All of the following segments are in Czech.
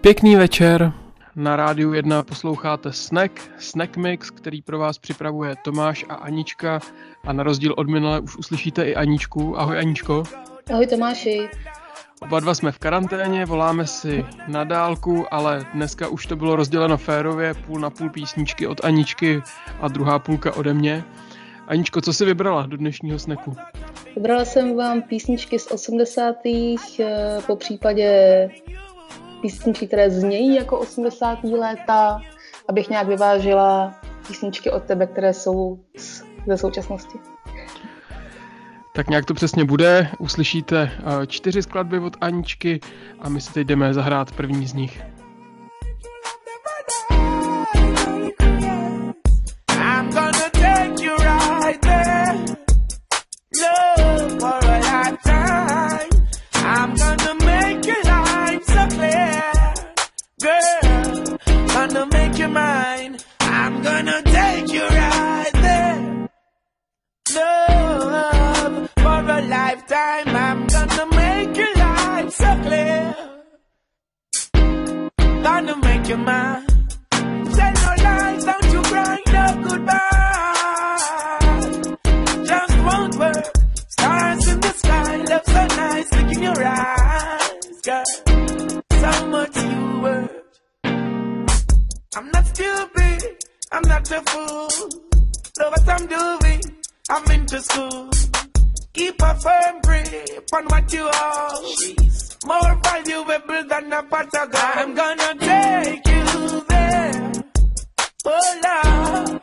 Pěkný večer. Na rádiu 1 posloucháte Snack, Snack Mix, který pro vás připravuje Tomáš a Anička. A na rozdíl od minule už uslyšíte i Aničku. Ahoj Aničko. Ahoj Tomáši. Oba dva jsme v karanténě, voláme si na dálku, ale dneska už to bylo rozděleno férově, půl na půl písničky od Aničky a druhá půlka ode mě. Aničko, co jsi vybrala do dnešního sneku? Vybrala jsem vám písničky z 80. Eh, po případě písničky, které znějí jako 80. léta, abych nějak vyvážila písničky od tebe, které jsou ze současnosti. Tak nějak to přesně bude. Uslyšíte eh, čtyři skladby od Aničky a my si teď jdeme zahrát první z nich. Your mind. Tell no lies, don't you cry, no goodbye. Just won't work. Stars in the sky, love so nice, look in your eyes, girl. So much you worth. I'm not stupid, I'm not a fool. Know what I'm doing, I'm into school. Keep a firm grip on what you are. More valuable than a pot of gold. I'm gonna take you there. Oh, love,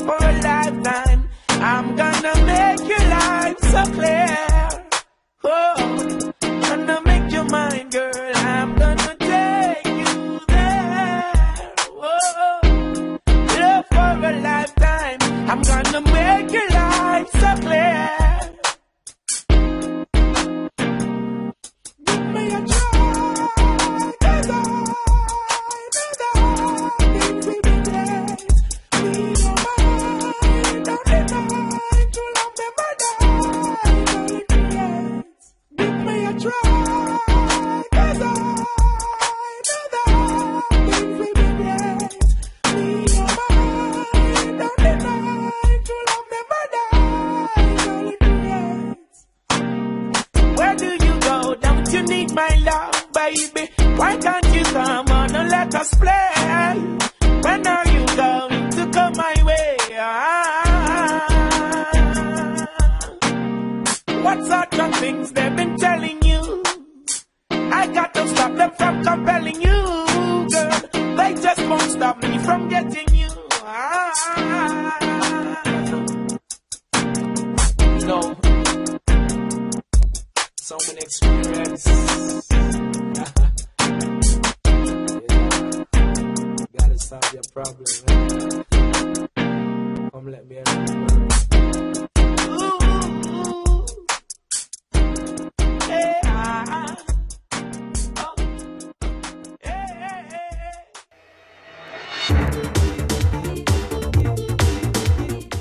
for a lifetime. I'm gonna make your life so clear. Oh, gonna make your mind, girl. I'm gonna take you there. Oh, love for a lifetime. I'm gonna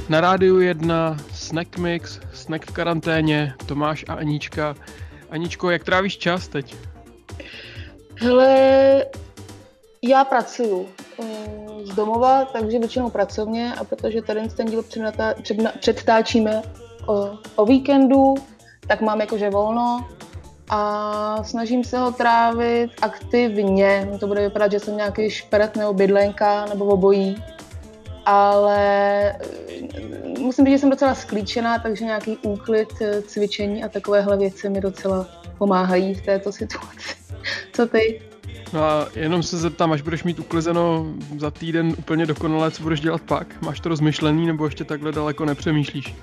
Na rádiu 1 Snack Mix, Snack v karanténě, Tomáš a Anička. Aničko, jak trávíš čas teď? Hele, já pracuju eh, z domova, takže většinou pracovně a protože tady ten díl předtáčíme o, o víkendu, tak mám jakože volno a snažím se ho trávit aktivně. To bude vypadat, že jsem nějaký šperet nebo bydlenka nebo obojí, ale eh, musím říct, že jsem docela sklíčená, takže nějaký úklid, eh, cvičení a takovéhle věci mi docela pomáhají v této situaci. Co ty? No a jenom se zeptám, až budeš mít uklizeno za týden úplně dokonale, co budeš dělat pak? Máš to rozmyšlený nebo ještě takhle daleko nepřemýšlíš?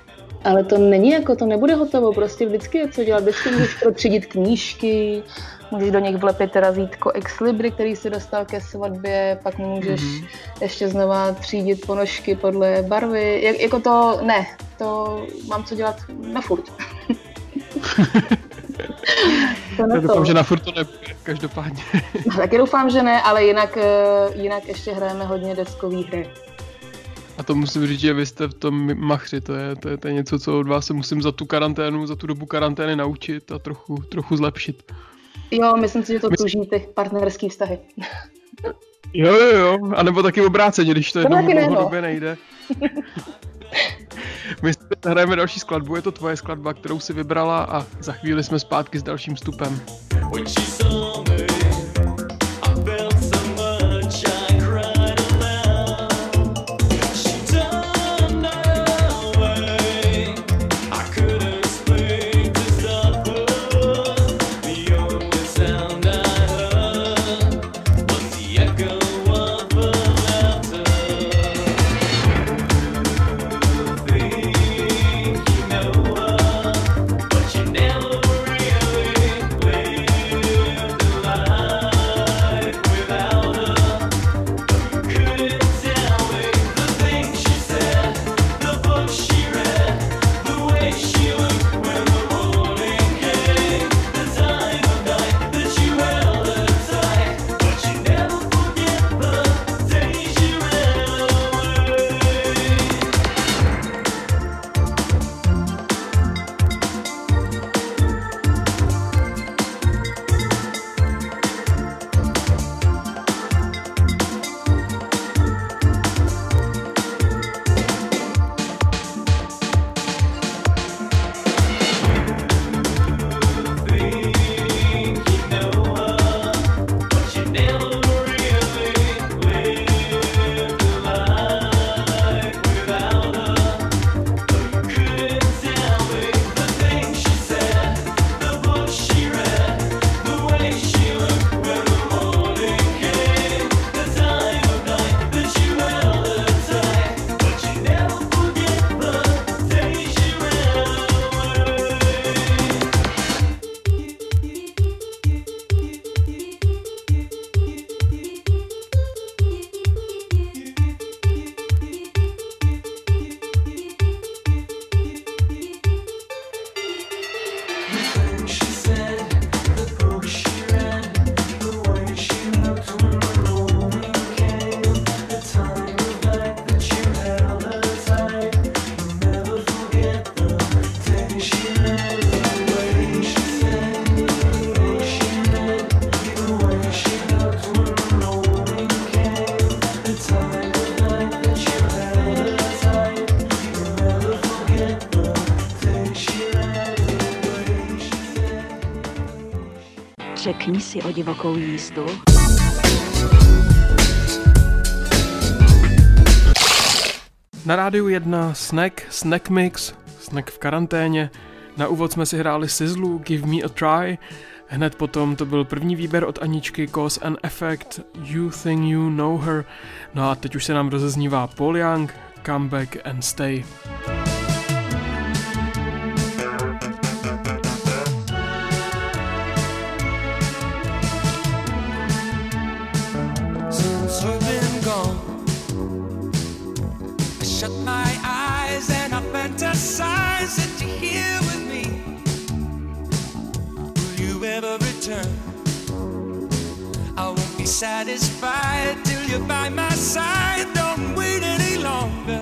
Ale to není jako, to nebude hotovo, prostě vždycky je co dělat, vždycky můžeš protřídit knížky, můžeš do nich vlepit razítko ex libry, který si dostal ke svatbě, pak můžeš mm-hmm. ještě znova třídit ponožky podle barvy, Jak, jako to ne, to mám co dělat na furt. to Já doufám, že na furt to nebude, každopádně. No, taky doufám, že ne, ale jinak, eh, jinak ještě hrajeme hodně deskový hry. A to musím říct, že vy jste v tom machři, to je, to je, to je něco, co od vás se musím za tu karanténu, za tu dobu karantény naučit a trochu, trochu zlepšit. Jo, myslím si, že to tuží ty partnerský vztahy. Jo, jo, jo, a nebo taky obráceně, když to, to jednou dlouhodobě no. nejde. My hrajeme další skladbu, je to tvoje skladba, kterou si vybrala a za chvíli jsme zpátky s dalším vstupem. When si o divokou jízdu. Na rádiu 1 Snack, Snack Mix, Snack v karanténě. Na úvod jsme si hráli Sizzlu, Give Me a Try. Hned potom to byl první výběr od Aničky Cause and Effect, You Think You Know Her. No a teď už se nám rozeznívá Paul Young, Come Back and Stay. Satisfied till you're by my side. Don't wait any longer.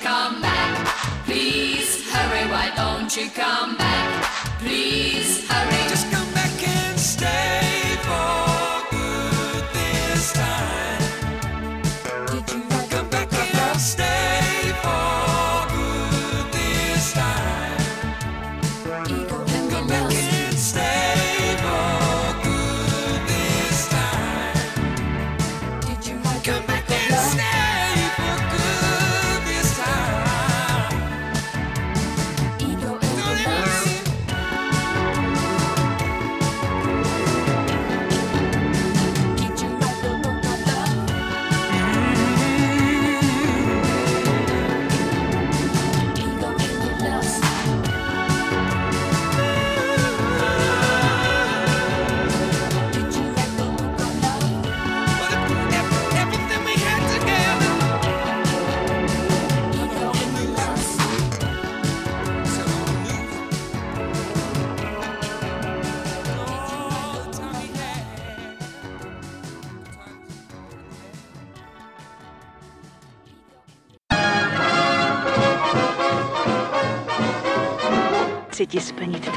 come back? Please hurry, why don't you come back? Please hurry, just come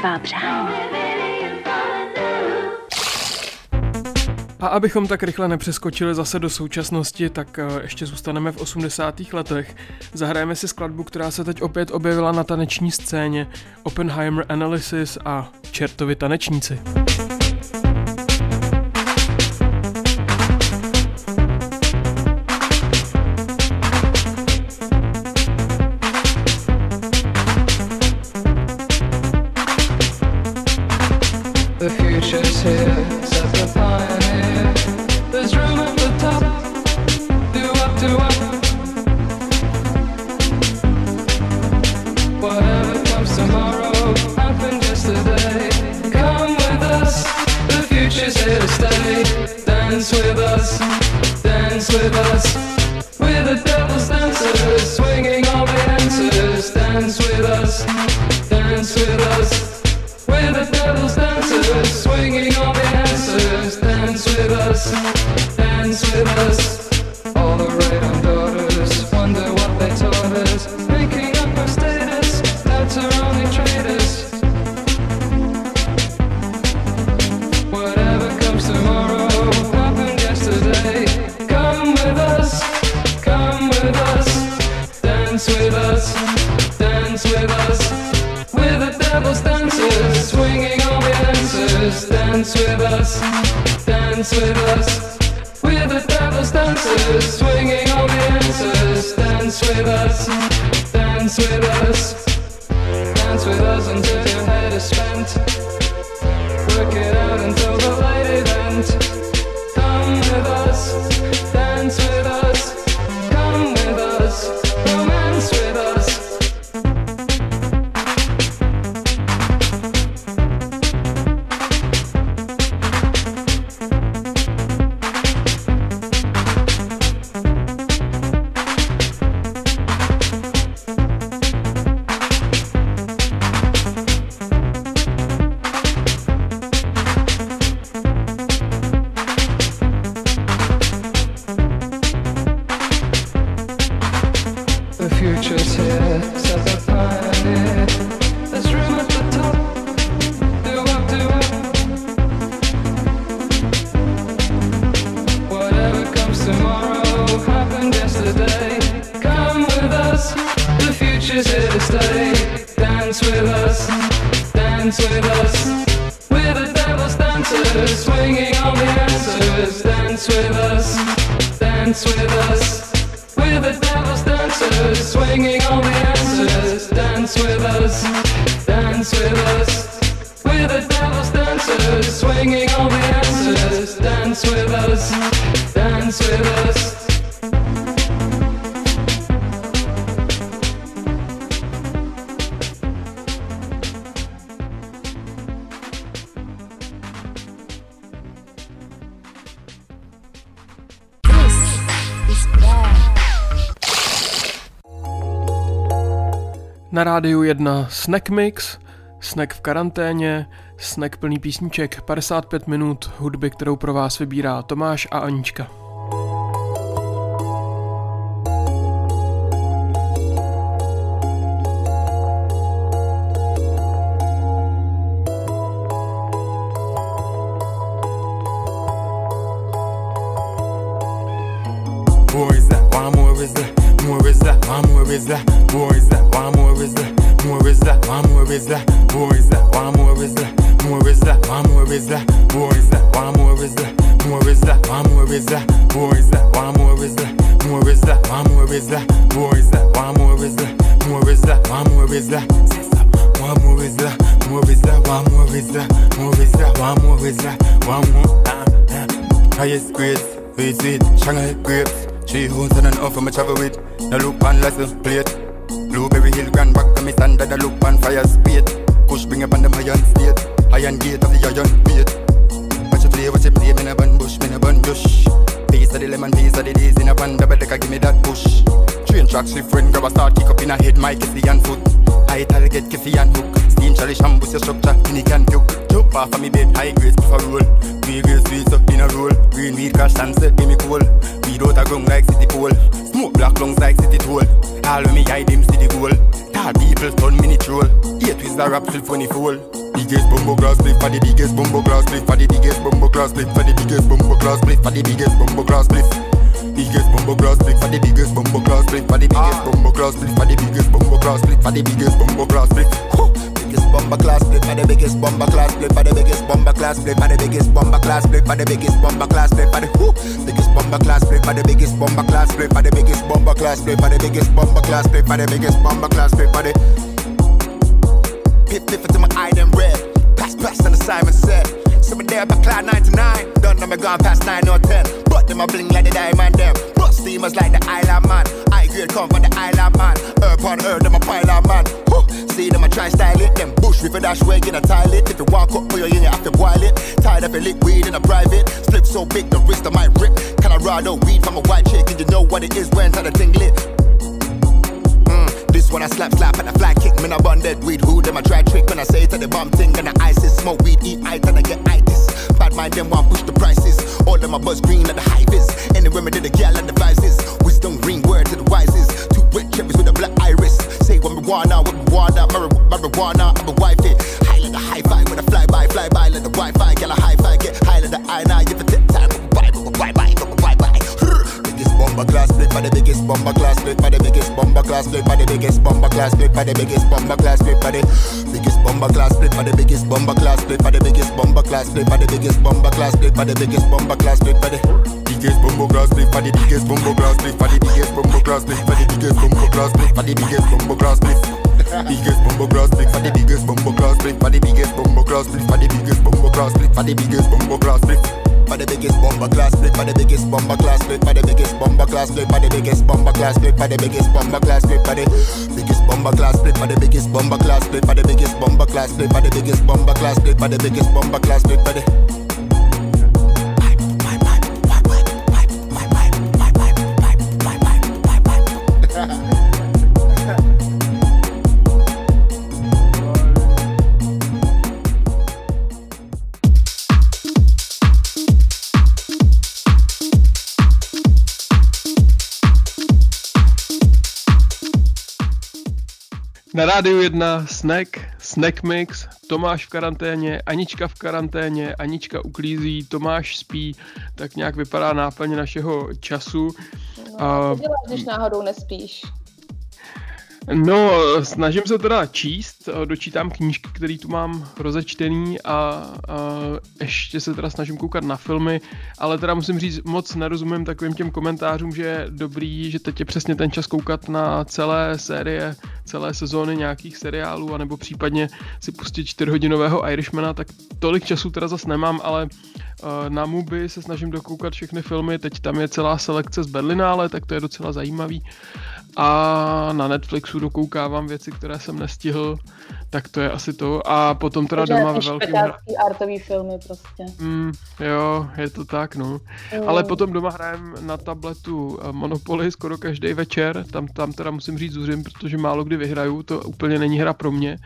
tvá přání. A abychom tak rychle nepřeskočili zase do současnosti, tak eh, ještě zůstaneme v 80. letech. Zahrajeme si skladbu, která se teď opět objevila na taneční scéně. Oppenheimer Analysis a Čertovi tanečníci. 1 Snack Mix, Snack v karanténě, Snack plný písniček, 55 minut hudby, kterou pro vás vybírá Tomáš a Anička. the plate twist a rap till funny fool. Biggest bumbo class split for the biggest bumbo class split for the biggest bumbo class split for the biggest bumbo class split for the biggest bumbo class split. Biggest bumbo class split for the biggest bumbo class split for the biggest bumbo class split for the biggest bumbo class split for the biggest bumbo class split. Biggest bomber class split for the biggest bomber class split for the biggest bomber class split for the biggest bomber class split for the biggest bomber class split for the biggest bomber class split for the biggest bomber class split for the biggest bomber class split for the biggest bomber class split for the biggest bomber class split for the Pip pip to my eye them red. Pass pass on the Simon said So me there up at cloud 99 Done know me gone past 9 or 10 But them a bling like the diamond them. Bust steamers like the island man. I grade come from the island man. Earth on earth them a pile man. Whew. See them a try style it Them. Bush river dash way in a toilet If you walk up for your in you have to boil it. Tired of a liquid in a private. Slip so big the wrist of my rip. Colorado weed from a white chick? And you know what it is when time the thing lit One I slap slap and I fly kick Man I dead weed Who? Them I try trick when I say to the bomb thing And I ISIS Smoke weed eat ice and I get itis. Bad mind them want push the prices. All them a buzz green at the vis Anywhere me did the gal and the vices Wisdom green word to the wisest Two red cherries with a black iris. Say what me wanna what me wanna Mar- Marijuana I'm a wife it. High like a high five with a fly by fly by like the Wi-Fi Get a high five get high like the I nine. Give a tip time bye bye bye bye bye bye Biggest bomber class split by the biggest bomber class split by the biggest bomber class split by the biggest bomber class split by the biggest bomber class split by the biggest bomber class split by the biggest bomber class split by the biggest bomber class split by the biggest bomber class split by the biggest bomber class split by the biggest bomber class split by the biggest bomber class split by the biggest bomber class split by the biggest bomber class split by the biggest bomber class split Biggest bomber class split for the biggest bomber class split for the biggest bomber class split for the biggest bomber class split for the biggest bomber class split for the biggest bomber class split for the biggest bomber class split for the biggest bomber class split for the biggest bomber class split for the biggest bomber class split for the biggest bomber class split for the biggest bomber class split for the biggest bomber class split for the biggest bomber class split for the biggest bomber class split for the rádiu 1 Snack, Snack Mix, Tomáš v karanténě, Anička v karanténě, Anička uklízí, Tomáš spí, tak nějak vypadá náplň našeho času. A, Co děláš, když náhodou nespíš? No, snažím se teda číst, dočítám knížky, které tu mám rozečtený a, a ještě se teda snažím koukat na filmy, ale teda musím říct, moc nerozumím takovým těm komentářům, že je dobrý, že teď je přesně ten čas koukat na celé série, celé sezóny nějakých seriálů, anebo případně si pustit čtyřhodinového Irishmana, tak tolik času teda zas nemám, ale uh, na Mubi se snažím dokoukat všechny filmy, teď tam je celá selekce z Berlinále, tak to je docela zajímavý. A na Netflixu dokoukávám věci, které jsem nestihl, tak to je asi to. A potom teda doma ve velkém... špekácký artový filmy prostě. Mm, jo, je to tak, no. Mm. Ale potom doma hrajem na tabletu eh, Monopoly skoro každý večer, tam, tam teda musím říct zuřím, protože málo kdy vyhraju, to úplně není hra pro mě.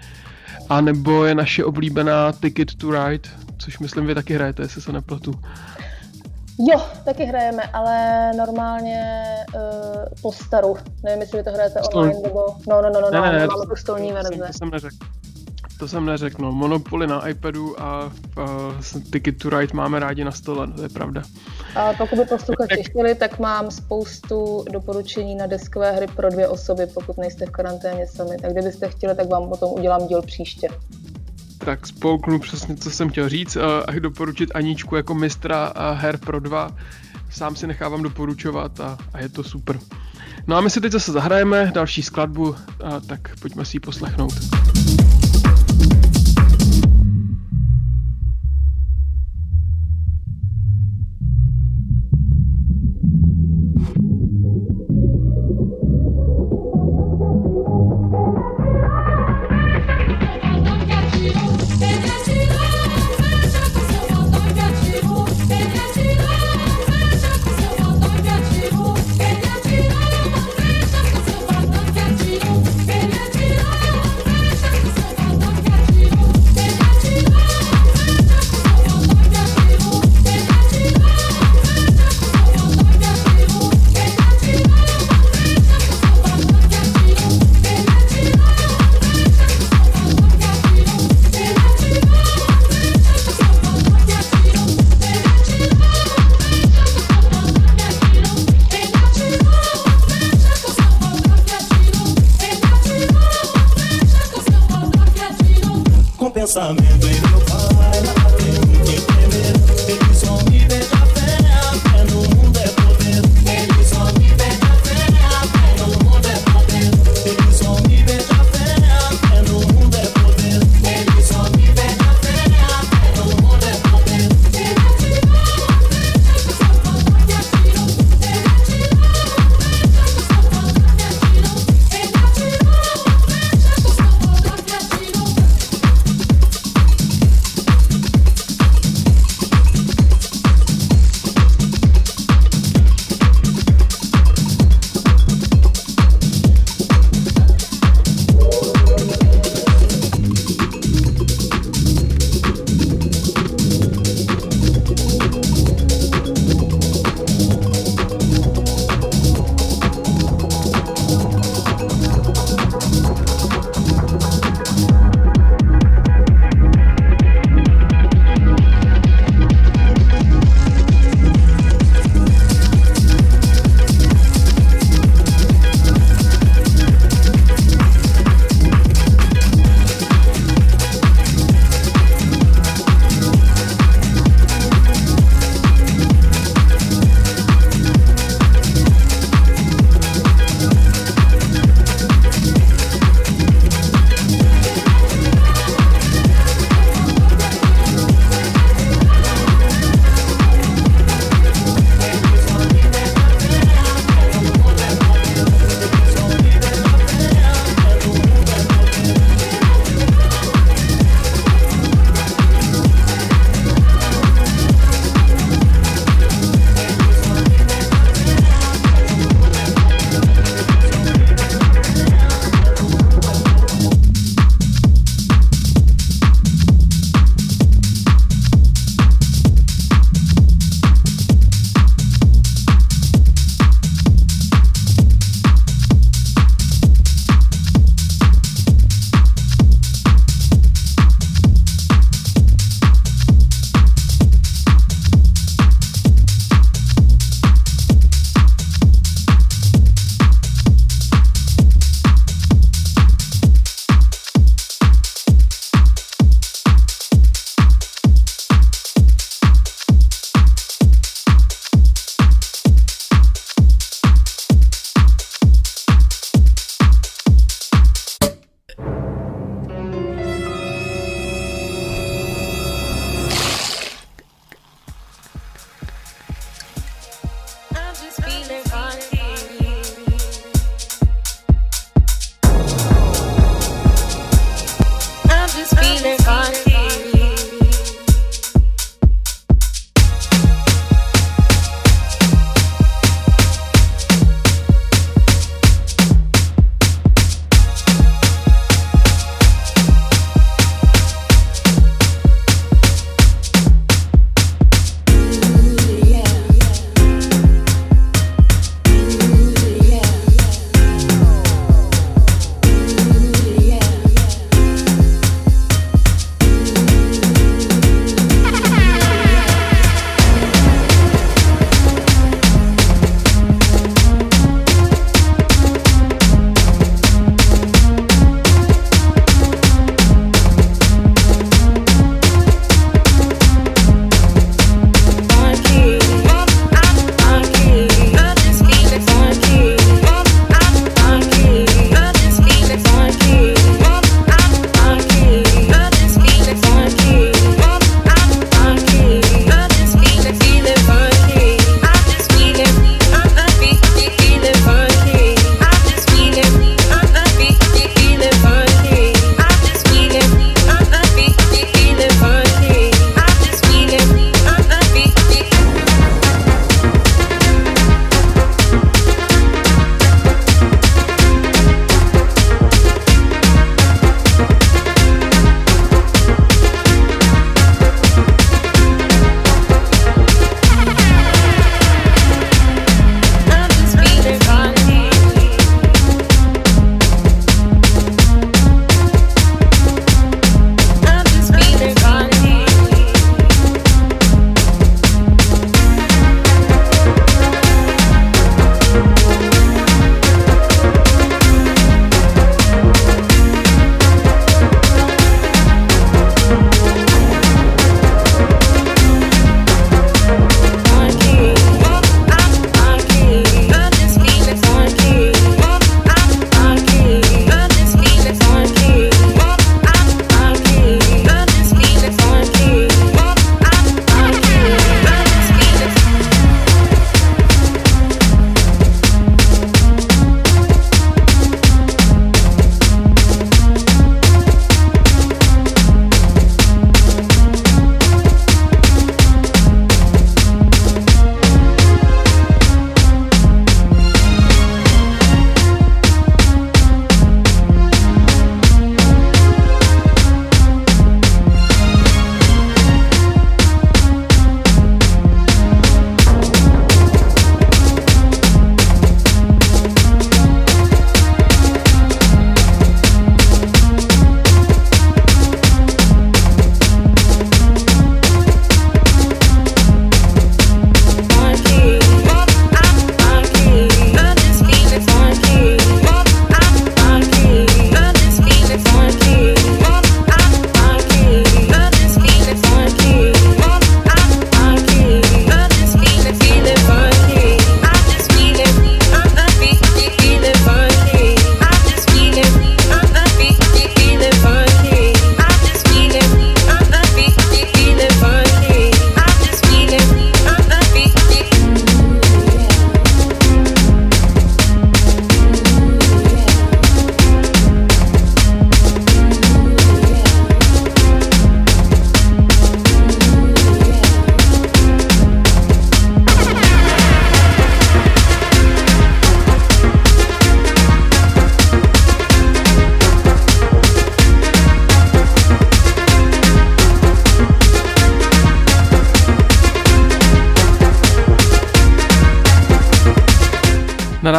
A nebo je naše oblíbená Ticket to Ride, což myslím vy taky hrajete, jestli se nepletu. Jo, taky hrajeme, ale normálně uh, po staru. Nevím, jestli vy to hrajete Stol- online, nebo... No, no, no, no, Ne, no, ne, ne, máme to- stolní verze. to jsem neřekl. To jsem neřekl, no. Monopoly na iPadu a uh, Ticket to Ride máme rádi na stole, to je pravda. A pokud by posluchači chtěli, tak mám spoustu doporučení na deskové hry pro dvě osoby, pokud nejste v karanténě sami. Tak kdybyste chtěli, tak vám o tom udělám díl příště. Tak spolknu přesně, co jsem chtěl říct a doporučit Aničku jako mistra her pro dva. Sám si nechávám doporučovat a, a je to super. No a my si teď zase zahrajeme další skladbu, a tak pojďme si ji poslechnout.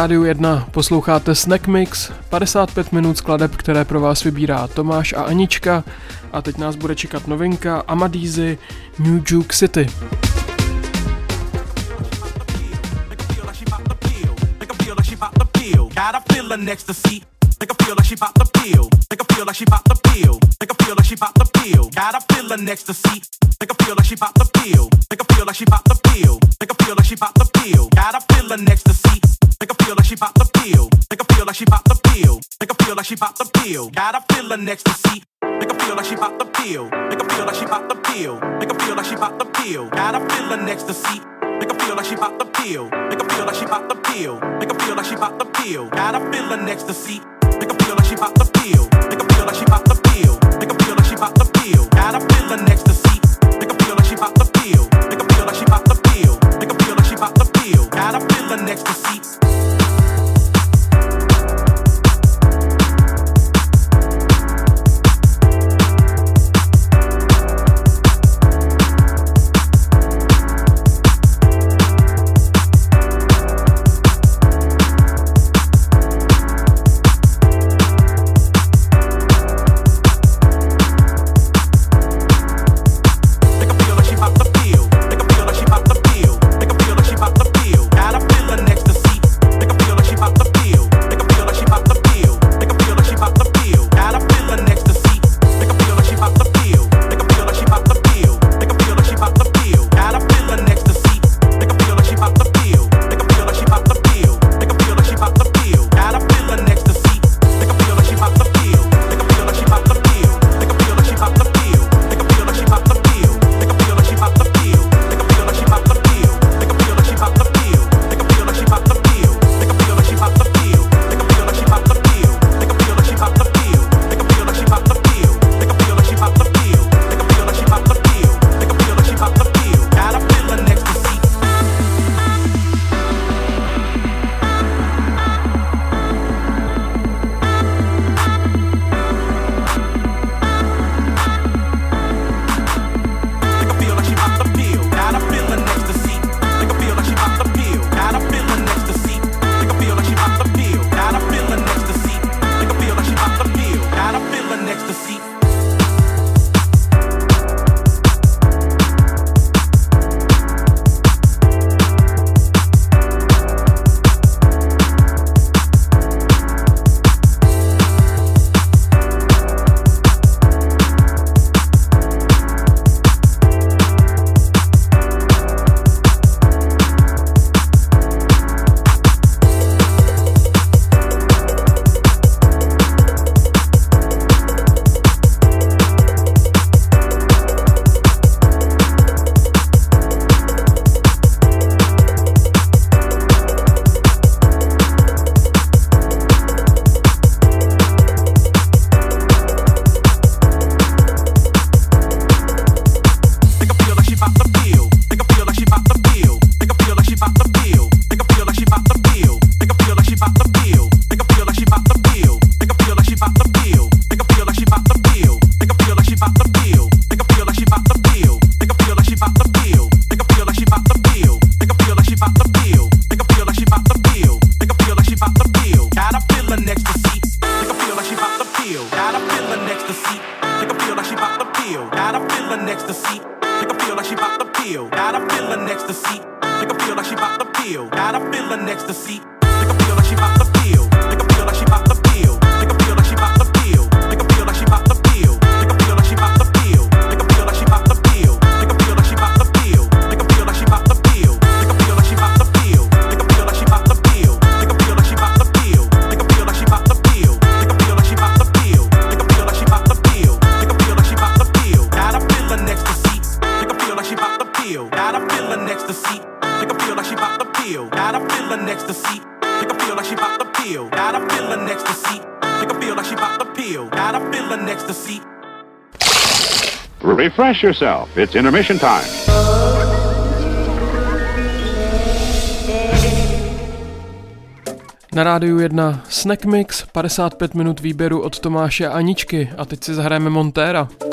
Rádiu 1 posloucháte Snack Mix, 55 minut skladeb, které pro vás vybírá Tomáš a Anička a teď nás bude čekat novinka Amadízy New Juke City. Got a feeling. Make her feel like she bought the pill. Make a feel like she bought the pill. Make a feel like she bought the pill. Got a feeling ecstasy. Make her feel like she popped the pill. Make her feel like she popped the pill. Make her feel like she popped the pill. Got a feeling ecstasy. feel like she popped the pill. Make her feel like she popped the pill. Make her feel like she popped the pill. Got a feeling next to see. Make her feel like she popped the pill. Make her feel like she popped the pill. Make her feel like she popped the pill. Got a feeling next to see. Make her feel like she popped the pill. Make her feel like she popped the pill. Make her feel like she popped the pill. Got a feeling next to see. Make her feel like she popped the pill. Make her feel like she popped the pill. Make her feel like she popped the pill. Got a feeling next to see. Make her feel like she popped the pill. Make her feel like she popped the pill. Make her feel like she popped the pill. Got a feeling next to see. Brace yourself. It's intermission time. Na rádiu 1 Snack Mix, 55 minut výběru od Tomáše a Aničky a teď si zahrajeme Montéra. Montéra.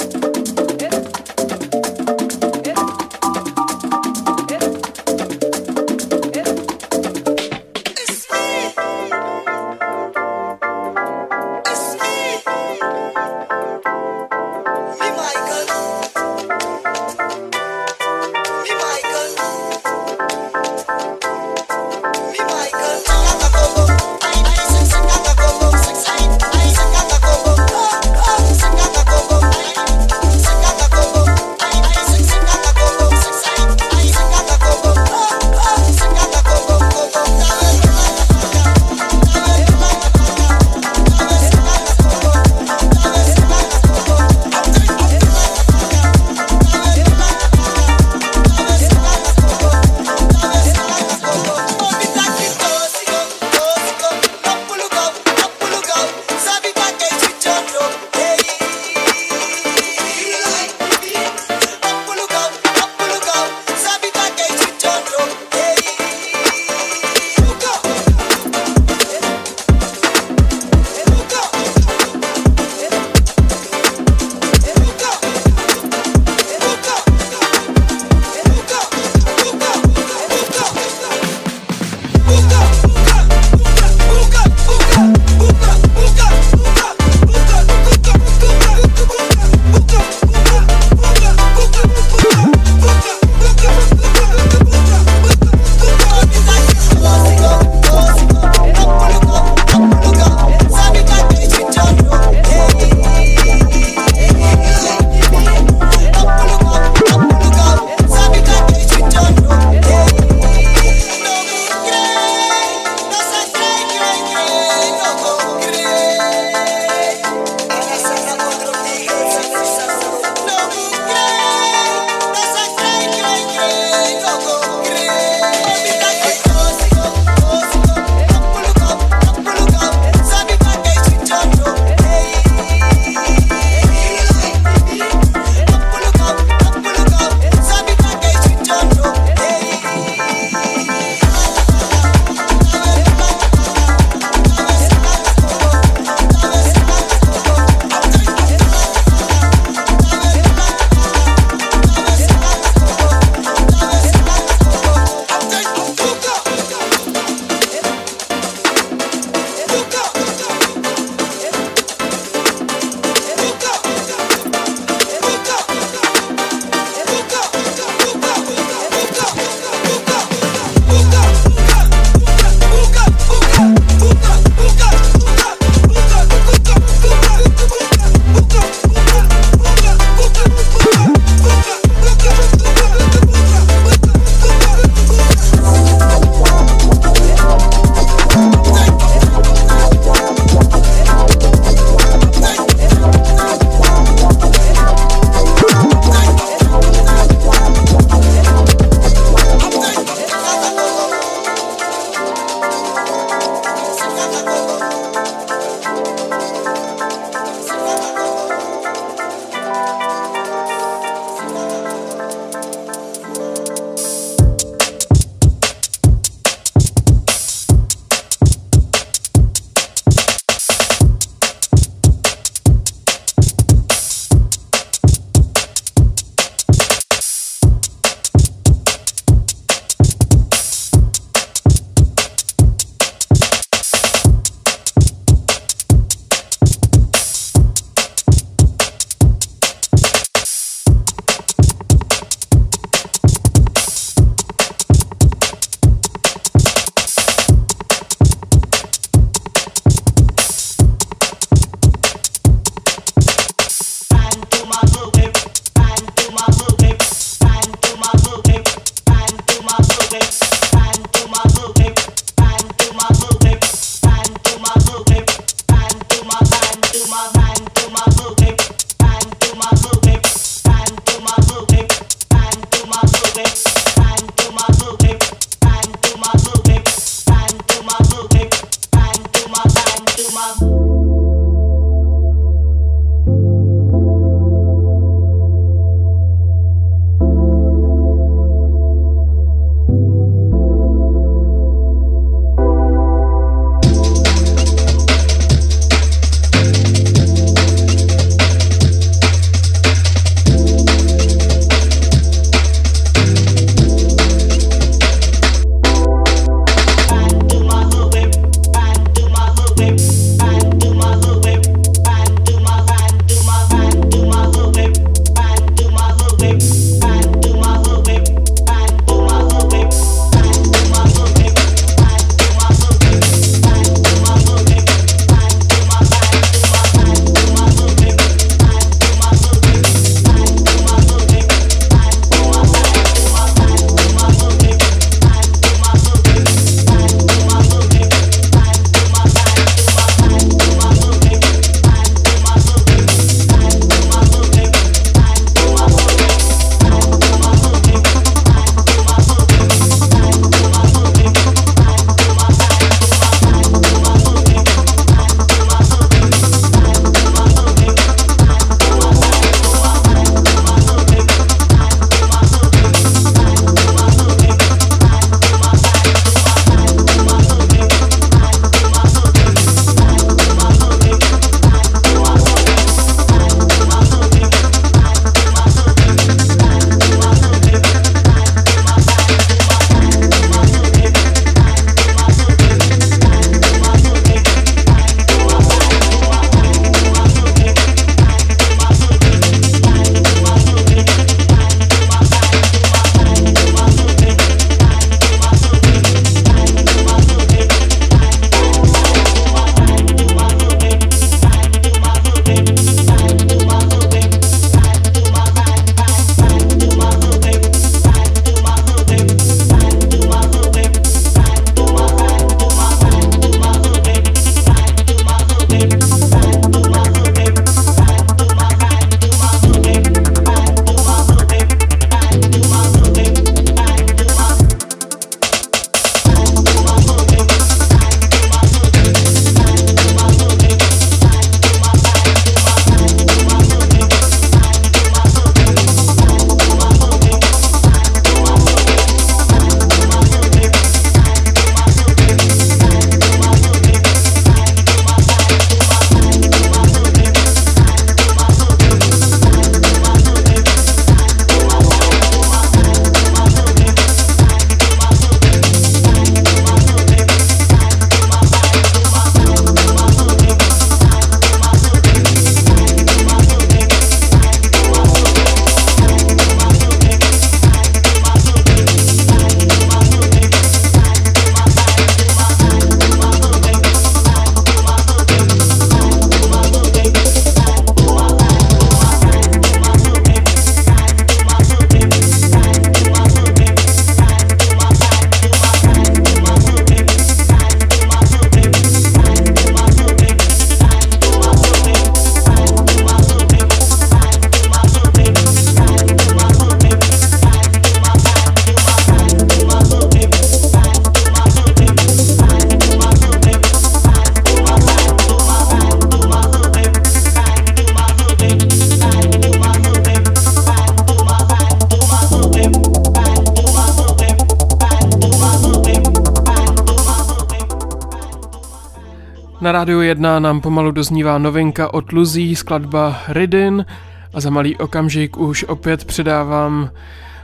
1 nám pomalu doznívá novinka od Luzí, skladba Ridin a za malý okamžik už opět předávám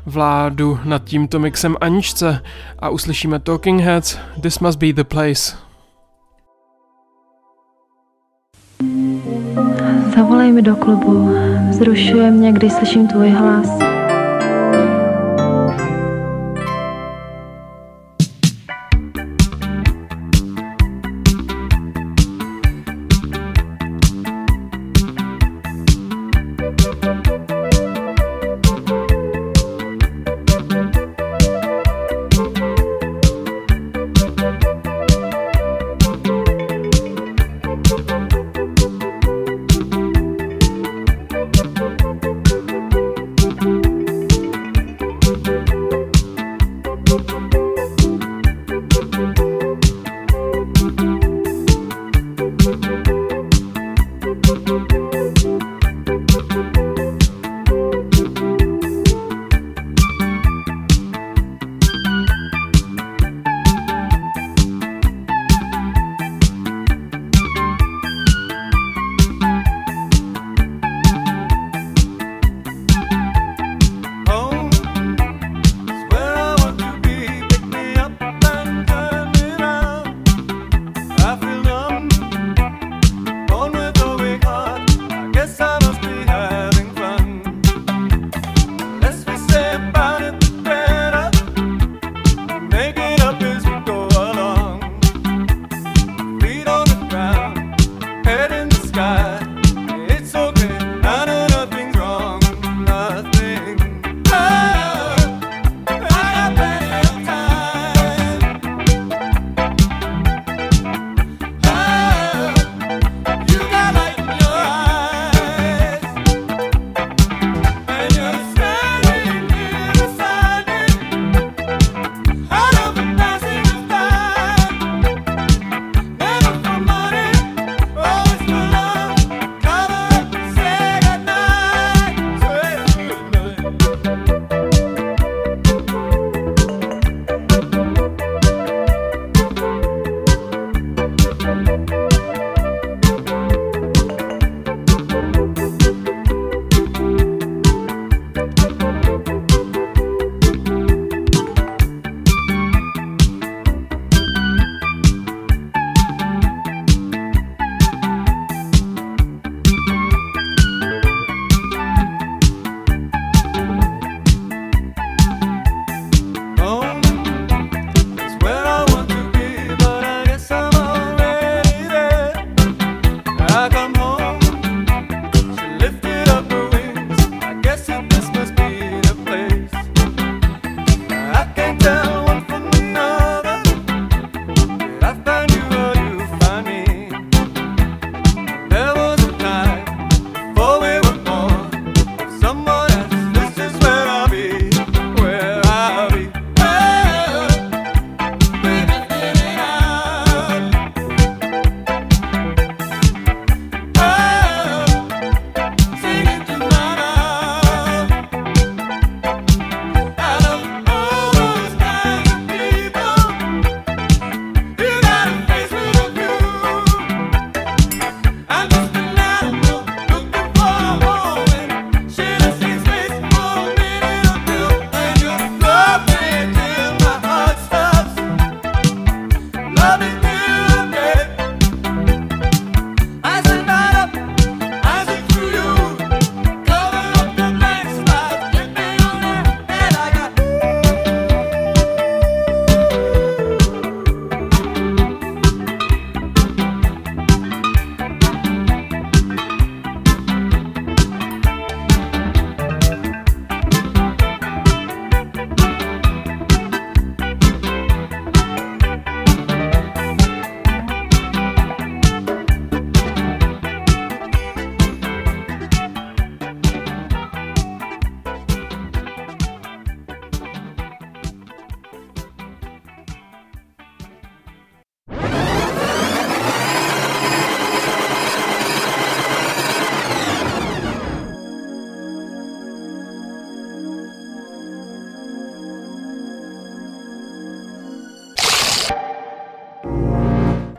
vládu nad tímto mixem Aničce a uslyšíme Talking Heads, This Must Be The Place. Zavolej mi do klubu. Vzrušuje mě, když slyším tvůj hlas.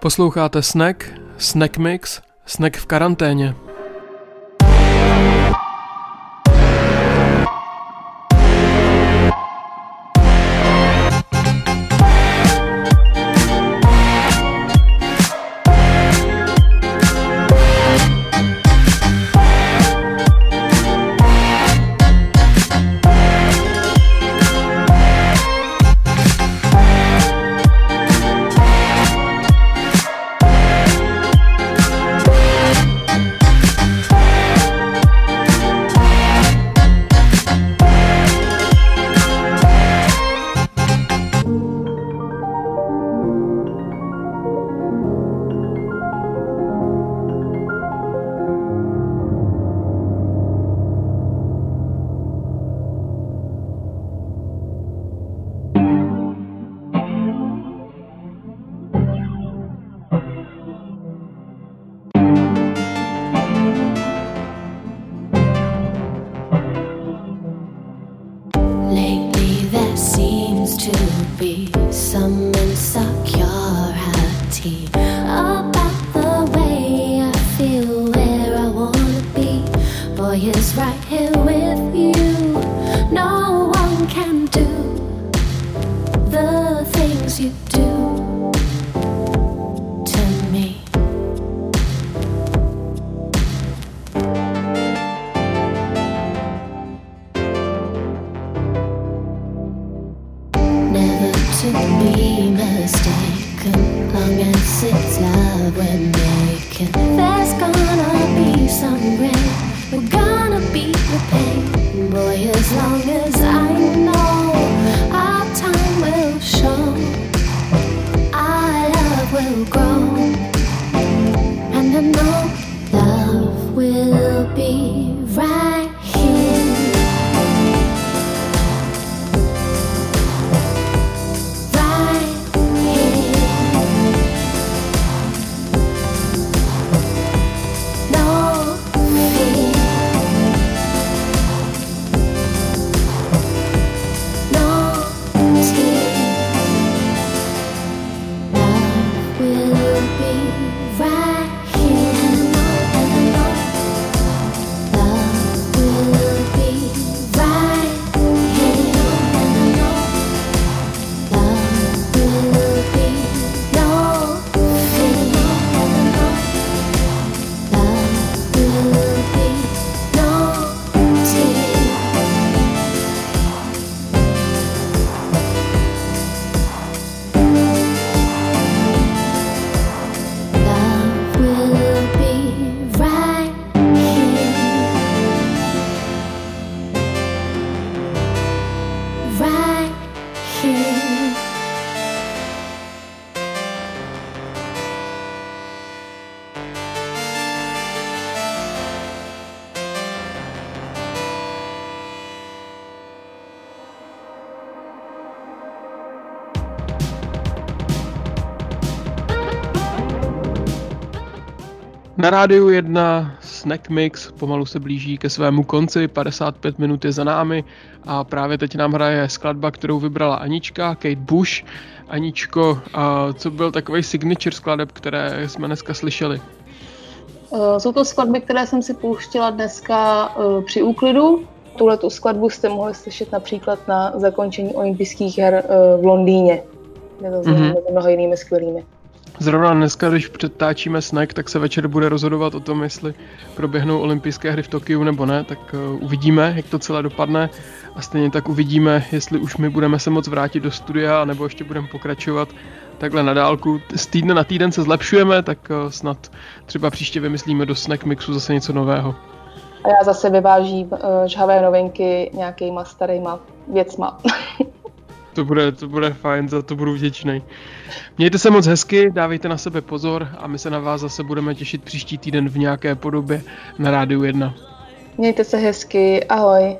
Posloucháte Snack, Snack Mix, snack v karanténě. Na rádiu 1 Snack Mix pomalu se blíží ke svému konci, 55 minut je za námi a právě teď nám hraje skladba, kterou vybrala Anička, Kate Bush. Aničko, a co byl takový signature skladeb, které jsme dneska slyšeli? Eh, Jsou to skladby, které jsem si pouštěla dneska eh, při úklidu. Tuhle tu skladbu jste mohli slyšet například na zakončení olympijských her eh, v Londýně. To Mhm. mm-hmm. mezi mnoha jinými skvělými. Zrovna dneska, když předtáčíme snack, tak se večer bude rozhodovat o tom, jestli proběhnou olympijské hry v Tokiu nebo ne, tak uh, uvidíme, jak to celé dopadne a stejně tak uvidíme, jestli už my budeme se moc vrátit do studia, nebo ještě budeme pokračovat takhle na dálku. Z týdne na týden se zlepšujeme, tak uh, snad třeba příště vymyslíme do snack mixu zase něco nového. A já zase vyvážím uh, žhavé novinky nějakýma starýma věcma. To bude, to bude fajn, za to budu vděčný. Mějte se moc hezky, dávejte na sebe pozor a my se na vás zase budeme těšit příští týden v nějaké podobě na Rádiu 1. Mějte se hezky, ahoj.